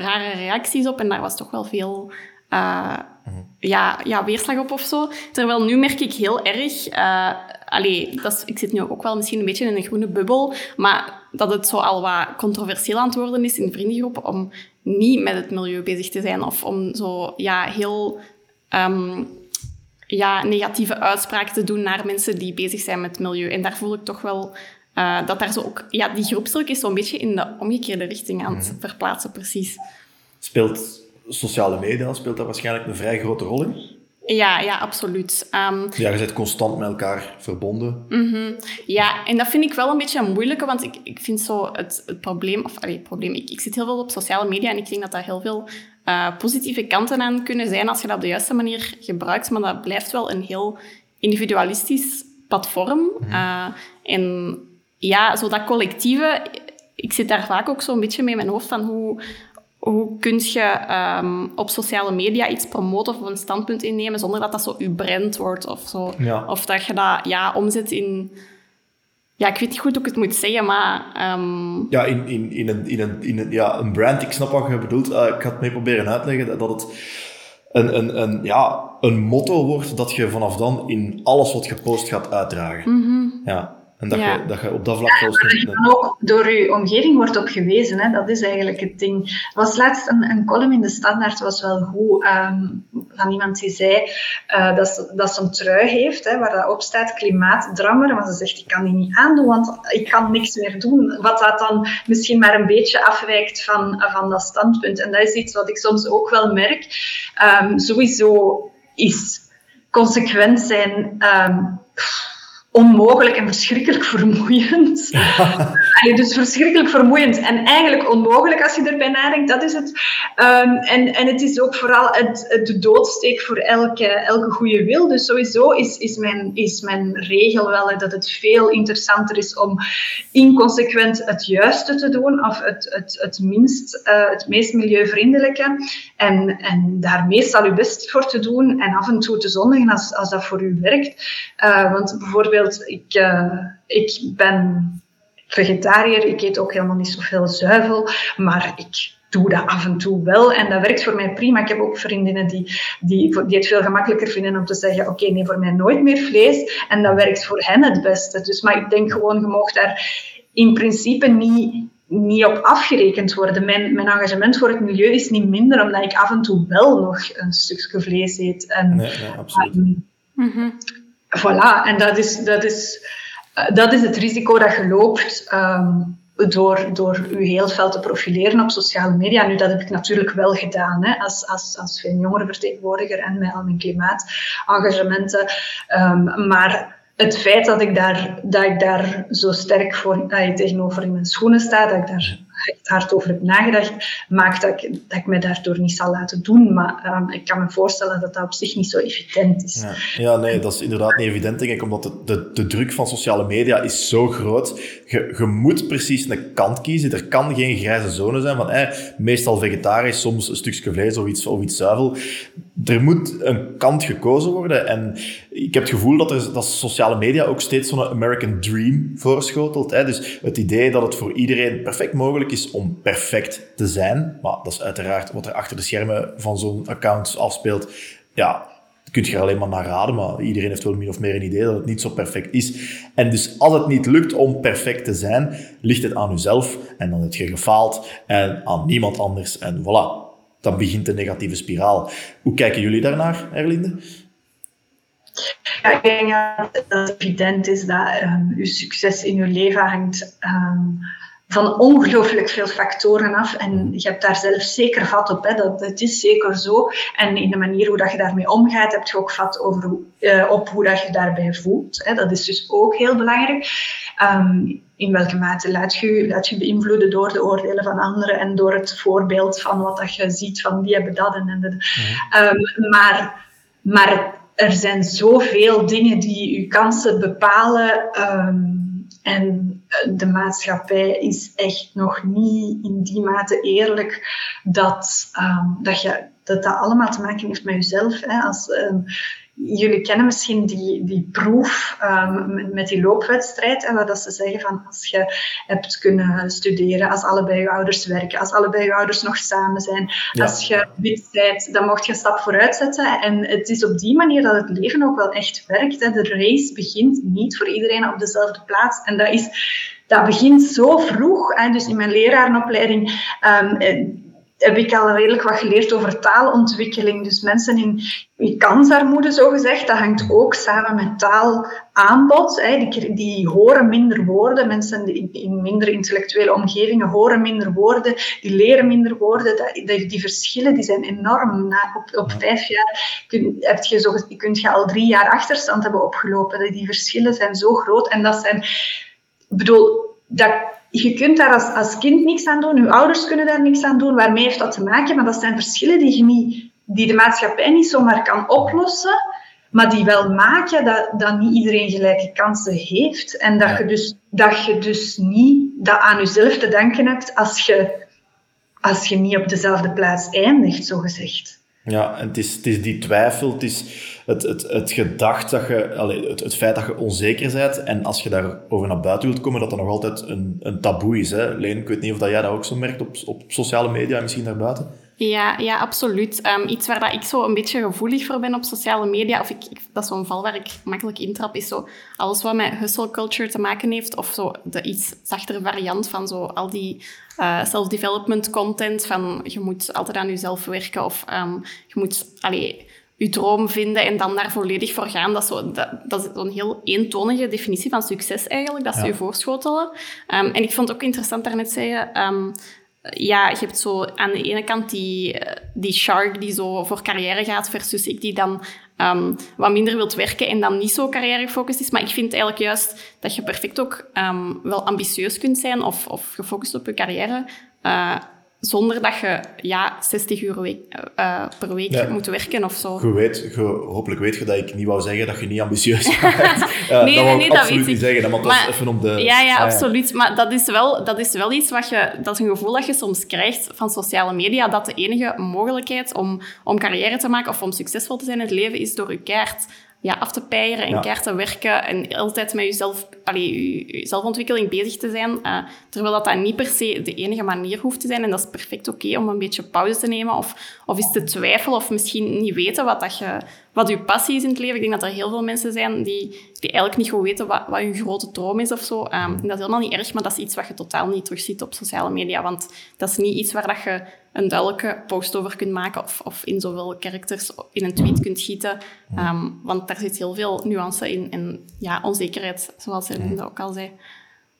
rare reacties op. En daar was toch wel veel ja, ja, weerslag op of zo. Terwijl nu merk ik heel erg... allee, dat is, ik zit nu ook wel misschien een beetje in een groene bubbel, maar dat het zo al wat controversieel aan het worden is in de vriendengroep om niet met het milieu bezig te zijn of om zo ja, heel um, ja, negatieve uitspraken te doen naar mensen die bezig zijn met het milieu. En daar voel ik toch wel uh, dat daar zo ook... Ja, die groepsdruk is zo'n beetje in de omgekeerde richting aan het mhm. verplaatsen, precies.
Speelt sociale media speelt daar waarschijnlijk een vrij grote rol in?
Ja, ja, absoluut. Um,
ja, je bent constant met elkaar verbonden.
Mm Ja, en dat vind ik wel een beetje een moeilijke, want ik, ik vind zo het, het probleem... Of, allee, probleem, ik, ik zit heel veel op sociale media en ik denk dat daar heel veel uh, positieve kanten aan kunnen zijn als je dat op de juiste manier gebruikt, maar dat blijft wel een heel individualistisch platform. Mhm. Uh, en ja, zo dat collectieve... Ik zit daar vaak ook zo'n beetje mee in mijn hoofd van hoe hoe kun je ehm, op sociale media iets promoten of een standpunt innemen zonder dat dat zo uw brand wordt of zo? Of dat je dat ja, omzet in... Ja, ik weet niet goed hoe ik het moet zeggen, maar... Um...
Ja, in, in, in, een, in, een, in een, ja, een brand, ik snap wat je bedoelt. Uh, ik ga het mee proberen uitleggen, dat het een, een, een, ja, een motto wordt dat je vanaf dan in alles wat gepost gaat uitdragen.
Mm
Ja. En dat, je, dat je op dat vlak.
Ja, je ook door je omgeving wordt op gewezen. Hè? Dat is eigenlijk het ding. Er was laatst een, een column in de Standaard, was wel goed, um, van iemand die zei uh, dat, ze, dat ze een trui heeft, hè, waar dat op staat, klimaatdrammer. Maar ze zegt, ik kan die niet aandoen, want ik kan niks meer doen. Wat dat dan misschien maar een beetje afwijkt van, van dat standpunt. En dat is iets wat ik soms ook wel merk. Um, sowieso is consequent zijn... Um, onmogelijk en verschrikkelijk vermoeiend. *laughs* dus verschrikkelijk vermoeiend en eigenlijk onmogelijk als je erbij nadenkt, dat is het. Um, en, en het is ook vooral het, de doodsteek voor elke, elke goede wil. Dus sowieso is, is, mijn, is mijn regel wel dat het veel interessanter is om inconsequent het juiste te doen of het, het, het, minst, uh, het meest milieuvriendelijke. En, en daar meestal je best voor te doen en af en toe te zondigen als, als dat voor u werkt. Uh, want bijvoorbeeld ik, uh, ik ben vegetariër, ik eet ook helemaal niet zoveel zuivel, maar ik doe dat af en toe wel en dat werkt voor mij prima. Ik heb ook vriendinnen die, die, die het veel gemakkelijker vinden om te zeggen, oké, nee, voor mij nooit meer vlees en dat werkt voor hen het beste. Dus, maar ik denk gewoon, je mag daar in principe niet niet op afgerekend worden. Mijn, mijn engagement voor het milieu is niet minder, omdat ik af en toe wel nog een stukje vlees eet. En,
nee, nee, absoluut.
Um,
Voilà, en dat is, dat is, dat is het risico dat je loopt um, door, door je heel veel te profileren op sociale media. Nu, dat heb ik natuurlijk wel gedaan hè, als, als, als jongerenvertegenwoordiger en met al mijn klimaatengagementen. Um, maar het feit dat ik daar, dat ik daar zo sterk voor, uh, tegenover in mijn schoenen sta, dat ik daar hard over heb nagedacht, maakt dat ik, dat ik me daardoor niet zal laten doen. Maar um, ik kan me voorstellen dat dat op zich niet zo evident is.
Ja, nee, dat is inderdaad niet evident, denk ik, omdat de, de, de druk van sociale media is zo groot. Je, je moet precies een kant kiezen. Er kan geen grijze zone zijn van meestal vegetarisch, soms een stukje vlees of iets, of iets zuivel. Er moet een kant gekozen worden. En ik heb het gevoel dat, er, dat sociale media ook steeds zo'n American Dream voorschotelt. Hè? Dus het idee dat het voor iedereen perfect mogelijk is om perfect te zijn. Maar dat is uiteraard wat er achter de schermen van zo'n account afspeelt. Ja, kun je er alleen maar naar raden, maar iedereen heeft wel min of meer een idee dat het niet zo perfect is. En dus als het niet lukt om perfect te zijn, ligt het aan jezelf en dan heb je gefaald en aan niemand anders. En voilà, dan begint de negatieve spiraal. Hoe kijken jullie daarnaar, Erlinde?
Ja, ik denk dat het evident is dat um, uw succes in uw leven hangt um, van ongelooflijk veel factoren af. En je hebt daar zelf zeker vat op. Hè. Dat, het is zeker zo. En in de manier hoe dat je daarmee omgaat, heb je ook vat over, uh, op hoe dat je daarbij voelt. Hè. Dat is dus ook heel belangrijk. Um, in welke mate laat je, laat je beïnvloeden door de oordelen van anderen en door het voorbeeld van wat dat je ziet van die hebben dat en dat. Um, maar, maar er zijn zoveel dingen die je kansen bepalen. Um, en de maatschappij is echt nog niet in die mate eerlijk dat, um, dat, je, dat dat allemaal te maken heeft met jezelf. Hè. Als, um, jullie kennen misschien die, die proef um, met, die loopwedstrijd. En dat ze zeggen van als je hebt kunnen studeren, als allebei je ouders werken, als allebei je ouders nog samen zijn, ja. als je wit bent, dan mocht je een stap vooruit zetten. En het is op die manier dat het leven ook wel echt werkt. Hè. De race begint niet voor iedereen op dezelfde plaats. En dat is dat begint zo vroeg. Hè. Dus in mijn lerarenopleiding um, heb ik al redelijk wat geleerd over taalontwikkeling. Dus mensen in, in kansarmoede, zo gezegd, dat hangt ook samen met taalaanbod. Hè. Die, die horen minder woorden. Mensen in, in minder intellectuele omgevingen horen minder woorden. Die leren minder woorden. Die, die verschillen die zijn enorm. Na, op, op vijf jaar kun, heb je zo, kunt je al drie jaar achterstand hebben opgelopen. Die verschillen zijn zo groot. En dat zijn... Ik bedoel, dat je kunt daar als, als kind niks aan doen, je ouders kunnen daar niks aan doen. Waarmee heeft dat te maken? Maar dat zijn verschillen die, je niet, die de maatschappij niet zomaar kan oplossen, maar die wel maken dat, dat niet iedereen gelijke kansen heeft. En dat, je dus, dat je dus niet dat aan jezelf te danken hebt als je als je niet op dezelfde plaats eindigt, zo gezegd.
Ja, en het is, het is die twijfel, het is het, het, het gedacht dat je, allez, het, het feit dat je onzeker bent en als je daarover naar buiten wilt komen, dat dat nog altijd een, een taboe is. Hè? Leen, ik weet niet of dat jij dat ook zo merkt op, op sociale media en misschien daarbuiten.
Ja, ja absoluut. Um, iets waar dat ik zo een beetje gevoelig voor ben op sociale media, of ik, dat is zo'n val waar ik makkelijk intrap, is zo alles wat met hustle culture te maken heeft, of zo de iets zachtere variant van zo al die uh, self-development content, van je moet altijd aan jezelf werken, of um, je moet allee, je droom vinden en dan daar volledig voor gaan. Dat is, zo, dat, dat is zo'n heel eentonige definitie van succes eigenlijk, dat ze je voorschotelen. Um, en ik vond het ook interessant daarnet zeggen... Um, ja, je hebt zo aan de ene kant die, die shark die zo voor carrière gaat, versus ik die dan um, wat minder wilt werken en dan niet zo carrière-gefocust is. Maar ik vind eigenlijk juist dat je perfect ook wel ambitieus kunt zijn of, of gefocust op je carrière. Uh, zonder dat je ja, 60 uur week, uh, per week moet werken of zo.
Je weet, je, hopelijk weet je dat ik niet wou zeggen dat je niet ambitieus *laughs* *laughs* bent. uh,
nee,
dat
nee, nee, dat
absoluut niet
ik.
zeggen. Dat
maar,
even de...
Ja, ja, absoluut. Maar dat is, wel, dat is wel iets wat je... Dat is een gevoel dat je soms krijgt van sociale media, dat de enige mogelijkheid om, om carrière te maken of om succesvol te zijn in het leven is door je kaart ja, af te peieren en ja. te werken en altijd met jezelf, allee, je zelfontwikkeling bezig te zijn. Uh, terwijl dat, dat niet per se de enige manier hoeft te zijn. En dat is perfect oké okay om een beetje pauze te nemen of, of eens te twijfelen of misschien niet weten wat, dat je, wat je passie is in het leven. Ik denk dat er heel veel mensen zijn die, die eigenlijk niet goed weten wat, wat hun grote droom is of zo. Um, en dat is helemaal niet erg, maar dat is iets wat je totaal niet terugziet op sociale media. Want dat is niet iets waar dat je een duidelijke post over kunt maken of, of in zoveel characters in een tweet kunt gieten. Um, want daar zit heel veel nuance in en ja, onzekerheid, zoals Linda ook al zei.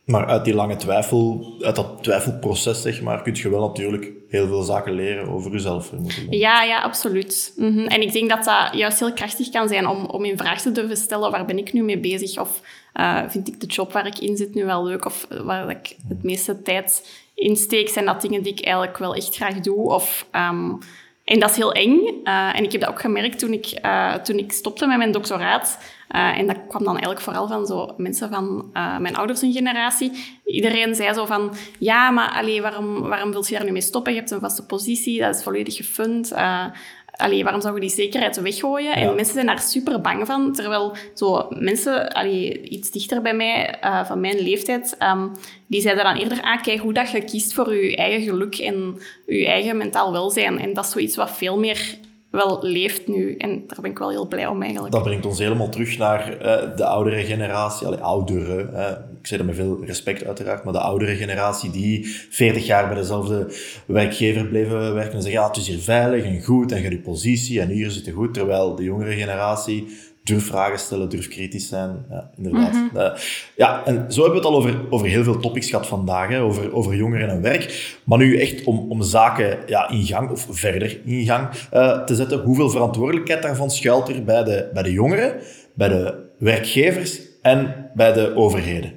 Maar uit die lange twijfel, uit dat twijfelproces, zeg maar, kun je wel natuurlijk heel veel zaken leren over jezelf.
Ja, ja, absoluut. -hmm. En ik denk dat dat juist heel krachtig kan zijn om, om in vraag te durven stellen, waar ben ik nu mee bezig? Of uh, vind ik de job waar ik in zit nu wel leuk? Of waar ik het meeste tijd insteek, zijn dat dingen die ik eigenlijk wel echt graag doe? Of... Um, en dat is heel eng. Uh, en ik heb dat ook gemerkt toen ik, toen ik stopte met mijn doctoraat. Uh, en dat kwam dan eigenlijk vooral van zo mensen van mijn ouders hun generatie. Iedereen zei zo van, ja, maar allee, waarom, waarom wil je daar nu mee stoppen? Je hebt een vaste positie, dat is volledig gefund. Allee, waarom zou je die zekerheid weggooien? En mensen zijn daar super bang van. Terwijl zo mensen, allee, iets dichter bij mij, uh, van mijn leeftijd, um, die zeiden dan eerder, ah, kijk hoe dat je kiest voor je eigen geluk en je eigen mentaal welzijn. En dat is zoiets wat veel meer wel leeft nu. En daar ben ik wel heel blij om eigenlijk.
Dat brengt ons helemaal terug naar uh, de oudere generatie. Allee, oudere, ik zeg dat met veel respect uiteraard, maar de oudere generatie die 40 jaar bij dezelfde werkgever bleven werken en zeggen, ja, het is hier veilig en goed en je hebt je positie en hier zit het goed. Terwijl de jongere generatie durf vragen stellen, durf kritisch zijn. Ja, inderdaad. Mm -hmm. uh, ja, en zo hebben we het al over, over heel veel topics gehad vandaag, hè, over, over jongeren en werk. Maar nu echt om, om zaken ja, in gang, of verder in gang uh, te zetten, hoeveel verantwoordelijkheid daarvan schuilt er bij de, bij de jongeren, bij de werkgevers en bij de overheden?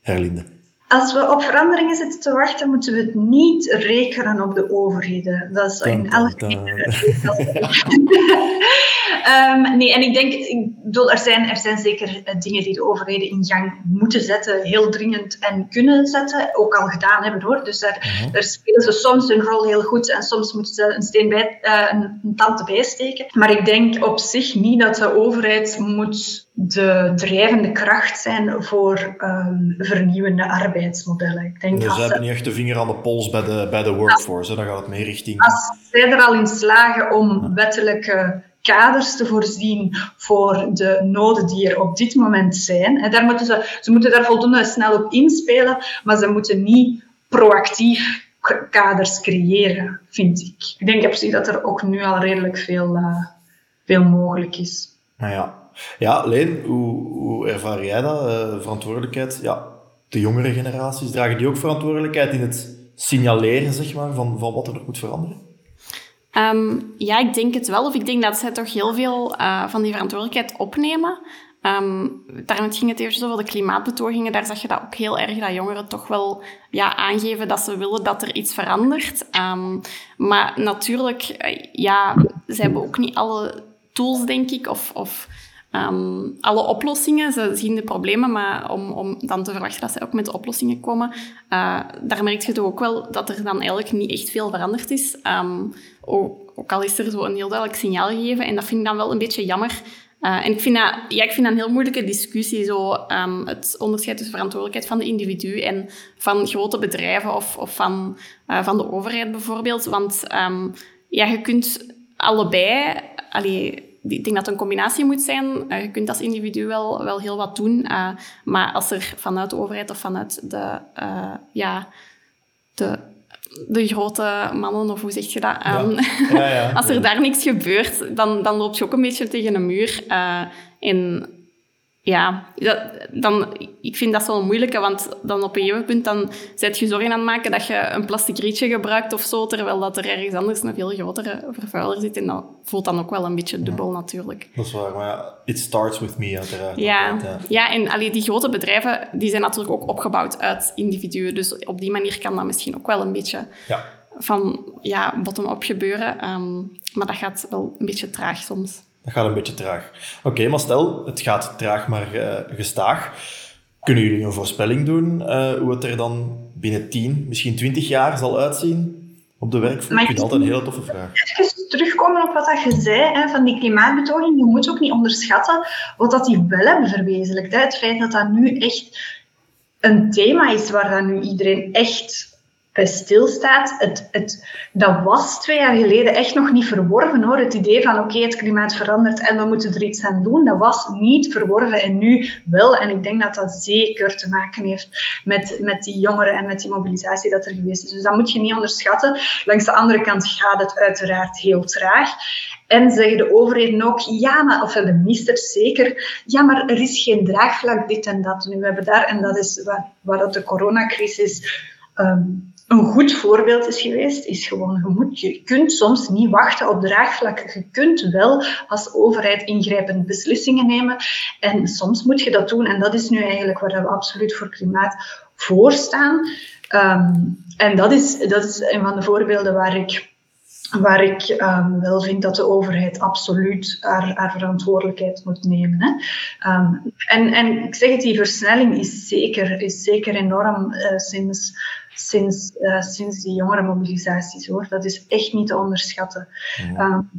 Herlinde.
Als we op veranderingen zitten te wachten, moeten we het niet rekenen op de overheden. Dat is in elk um, *laughs* nee, en ik denk, ik bedoel, er zijn, er zijn zeker dingen die de overheden in gang moeten zetten, heel dringend en kunnen zetten, ook al gedaan hebben hoor. Dus daar, uh -huh. daar spelen ze soms hun rol heel goed en soms moeten ze een, steen bij, uh, een, een tand bijsteken. Maar ik denk op zich niet dat de overheid moet de drijvende kracht zijn voor um, vernieuwende arbeidsmodellen. Ik denk
dus
als
ze hebben niet echt de vinger aan de pols bij de, bij de workforce. Als, dan gaat het meer richting...
Als zij er al in slagen om wettelijke kaders te voorzien voor de noden die er op dit moment zijn. En daar moeten ze, ze moeten daar voldoende snel op inspelen, maar ze moeten niet proactief kaders creëren, vind ik. Ik denk op zich dat er ook nu al redelijk veel, uh, veel mogelijk is.
Nou ja, ja, Leen, hoe, hoe ervaar jij dat? Uh, verantwoordelijkheid? Ja, de jongere generaties, dragen die ook verantwoordelijkheid in het signaleren zeg maar, van, van wat er nog moet veranderen?
Um, ja, ik denk het wel. Of ik denk dat zij toch heel veel uh, van die verantwoordelijkheid opnemen. Um, daarnet ging het eventjes over de klimaatbetogingen. Daar zag je dat ook heel erg, dat jongeren toch wel ja, aangeven dat ze willen dat er iets verandert. Um, maar natuurlijk, ja, ze hebben ook niet alle tools, denk ik, of... of ehm, alle oplossingen. Ze zien de problemen, maar om, om dan te verwachten dat ze ook met oplossingen komen, uh, daar merk je toch ook wel dat er dan eigenlijk niet echt veel veranderd is. Um, ook, al is er zo een heel duidelijk signaal gegeven. En dat vind ik dan wel een beetje jammer. Uh, en ik vind, dat, ja, ik vind een heel moeilijke discussie, zo, um, het onderscheid tussen verantwoordelijkheid van de individu en van grote bedrijven of, of van, uh, van de overheid bijvoorbeeld. Want ja, je kunt allebei... Allee, ik denk dat het een combinatie moet zijn. Uh, je kunt als individu wel, wel heel wat doen. maar als er vanuit de overheid of vanuit de, ja, de de grote mannen, of hoe zeg je dat? Ja. Um, ja, ja, *laughs* als er daar niks gebeurt, dan, dan loop je ook een beetje tegen een muur. Uh, en ja, dat, dan, ik vind dat zo moeilijk, want dan op een gegeven punt dan zet je zorgen aan het maken dat je een plastic rietje gebruikt of zo, terwijl dat er ergens anders een veel grotere vervuiler zit. En dat voelt dan ook wel een beetje dubbel natuurlijk.
Dat is waar, maar ja, it starts with me uiteraard.
Ja, ja. ja en allee, die grote bedrijven die zijn natuurlijk ook opgebouwd uit individuen. Dus op die manier kan dat misschien ook wel een beetje ja. van ja, bottom-up gebeuren. Um, maar dat gaat wel een beetje traag soms.
Dat gaat een beetje traag. Oké, maar stel, het gaat traag maar uh, gestaag. Kunnen jullie een voorspelling doen uh, hoe het er dan binnen 10, misschien 20 jaar zal uitzien op de werkvloer? Ik vind altijd een hele toffe vraag.
Even terugkomen op wat je zei hè, van die klimaatbetoging. Je moet ook niet onderschatten wat dat die wel hebben verwezenlijkt. Het feit dat dat nu echt een thema is waar dan nu iedereen echt bij stilstaat. Het, het, dat was twee jaar geleden echt nog niet verworven hoor. Het idee van oké, het klimaat verandert en we moeten er iets aan doen, dat was niet verworven en nu wel. En ik denk dat dat zeker te maken heeft met, met die jongeren en met die mobilisatie dat er geweest is. Dus dat moet je niet onderschatten. Langs de andere kant gaat het uiteraard heel traag. En zeggen de overheden ook, ja, maar, of de ministers zeker, ja, maar er is geen draagvlak, dit en dat. Nu, we hebben daar, en dat is waar, waar de coronacrisis um, een goed voorbeeld is geweest, is gewoon, je, moet, je kunt soms niet wachten op draagvlak. Je kunt wel als overheid ingrijpend beslissingen nemen. En soms moet je dat doen. En dat is nu eigenlijk waar we absoluut voor klimaat voor staan. Um, en dat is, dat is een van de voorbeelden waar ik waar ik um, wel vind dat de overheid absoluut haar, verantwoordelijkheid moet nemen. Hè. Um, en, en ik zeg het, die versnelling is zeker, is zeker enorm uh, sinds sinds, uh, sinds die jongerenmobilisaties hoor. Dat is echt niet te onderschatten. Um,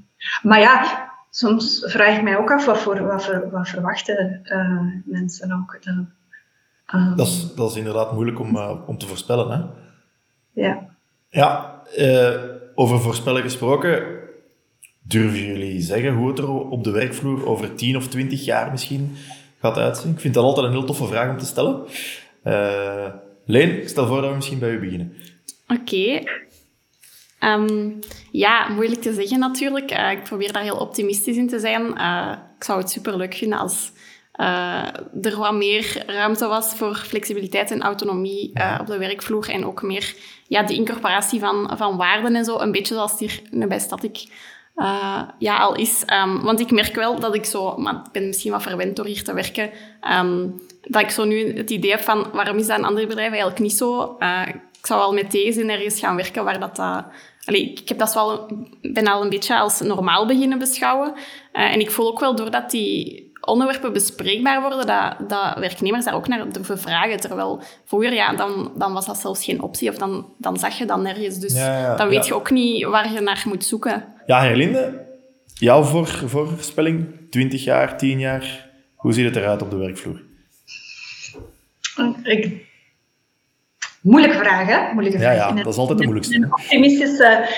maar ja, soms vraag ik mij ook af wat, voor, wat, voor, wat verwachten uh, mensen ook. De,
um, dat, is, dat is inderdaad moeilijk om, uh, om te voorspellen. Hè?
Ja.
Ja, over voorspellen gesproken. Durven jullie zeggen hoe het er op de werkvloer over 10 of 20 jaar misschien gaat uitzien? Ik vind dat altijd een heel toffe vraag om te stellen. Leen, ik stel voor dat we misschien bij u beginnen.
Oké. Ehm, ja, moeilijk te zeggen natuurlijk. Uh, ik probeer daar heel optimistisch in te zijn. Uh, ik zou het superleuk vinden als uh, er wat meer ruimte was voor flexibiliteit en autonomie op de werkvloer. En ook meer ja, de incorporatie van, van waarden en zo. Een beetje zoals hier bij Static ja, al is. Um, want ik merk wel dat ik zo... Maar ik ben misschien wat verwend door hier te werken. Um, dat ik zo nu het idee heb van waarom is dat een ander bedrijf eigenlijk niet zo? Uh, ik zou wel met tegenzin ergens gaan werken waar dat... Uh, allee, ik heb dat wel, ben al een beetje als normaal beginnen beschouwen. En ik voel ook wel doordat die onderwerpen bespreekbaar worden, dat, dat werknemers daar ook naar durven vragen. Terwijl vroeger, ja, dan, dan was dat zelfs geen optie of dan, dan zag je dat nergens. Dus ja, ja, dan weet je ook niet waar je naar moet zoeken.
Ja, Herlinde, jouw voor, voorspelling, 20 jaar, 10 jaar, hoe ziet het eruit op de werkvloer?
Ik, moeilijke vraag, hè? Moeilijke
vraag. Ja, ja, dat is altijd de moeilijkste. Een
optimistische...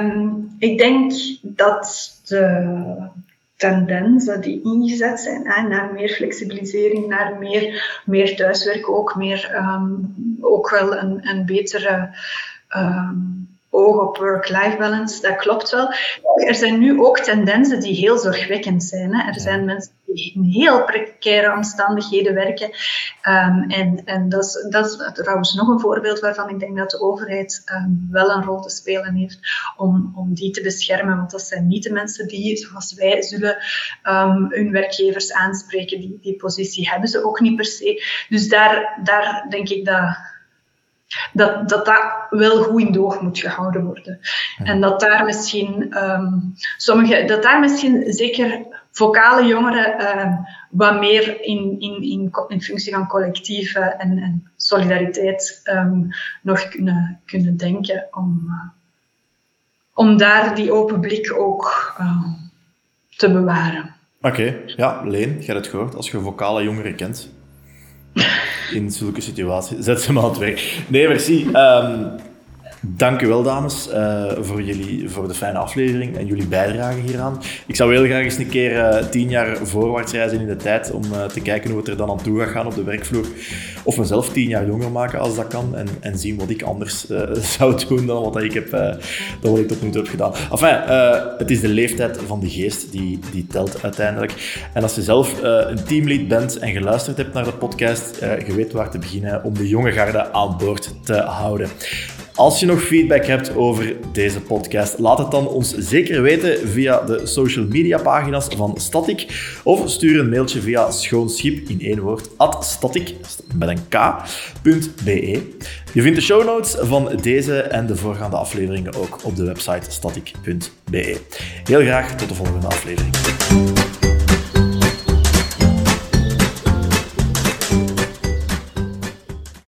Um, ik denk dat de tendensen die ingezet zijn hè, naar meer flexibilisering, naar meer, meer thuiswerken, ook, meer, um, ook wel een, een betere... Um, oog op work-life balance, dat klopt wel. Er zijn nu ook tendensen die heel zorgwekkend zijn. Hè. Er zijn mensen die in heel precaire omstandigheden werken. Um, en en dat, is, dat is trouwens nog een voorbeeld waarvan ik denk dat de overheid um, wel een rol te spelen heeft om, om die te beschermen. Want dat zijn niet de mensen die, zoals wij, zullen um, hun werkgevers aanspreken. Die, die positie hebben ze ook niet per se. Dus daar, daar denk ik dat dat, dat dat wel goed in doog moet gehouden worden. En dat daar misschien, um, sommige, dat daar misschien zeker vocale jongeren uh, wat meer in, in, in, in functie van collectieve en, en solidariteit um, nog kunnen, kunnen denken om, uh, om daar die open blik ook uh, te bewaren.
Oké, okay. ja, Leen, je hebt het gehoord. Als je vocale jongeren kent *laughs* in zulke situaties, zet ze maar aan het werk. Nee, merci. Um, Dank u wel, dames, uh, voor, jullie, voor de fijne aflevering en jullie bijdrage hieraan. Ik zou heel graag eens een keer uh, tien jaar voorwaarts reizen in de tijd om uh, te kijken hoe het er dan aan toe gaat gaan op de werkvloer. Of mezelf tien jaar jonger maken als dat kan en, en zien wat ik anders *laughs* zou doen dan wat ik, heb, dan wat ik tot nu toe heb gedaan. Enfin, het is de leeftijd van de geest die, die telt uiteindelijk. En als je zelf een teamlead bent en geluisterd hebt naar de podcast, je weet waar te beginnen om de jonge garde aan boord te houden. Als je nog feedback hebt over deze podcast, laat het dan ons zeker weten via de social media pagina's van Static of stuur een mailtje via schoonschip in één woord at static met een k.be. Je vindt de show notes van deze en de voorgaande afleveringen ook op de website static.be. Heel graag tot de volgende aflevering.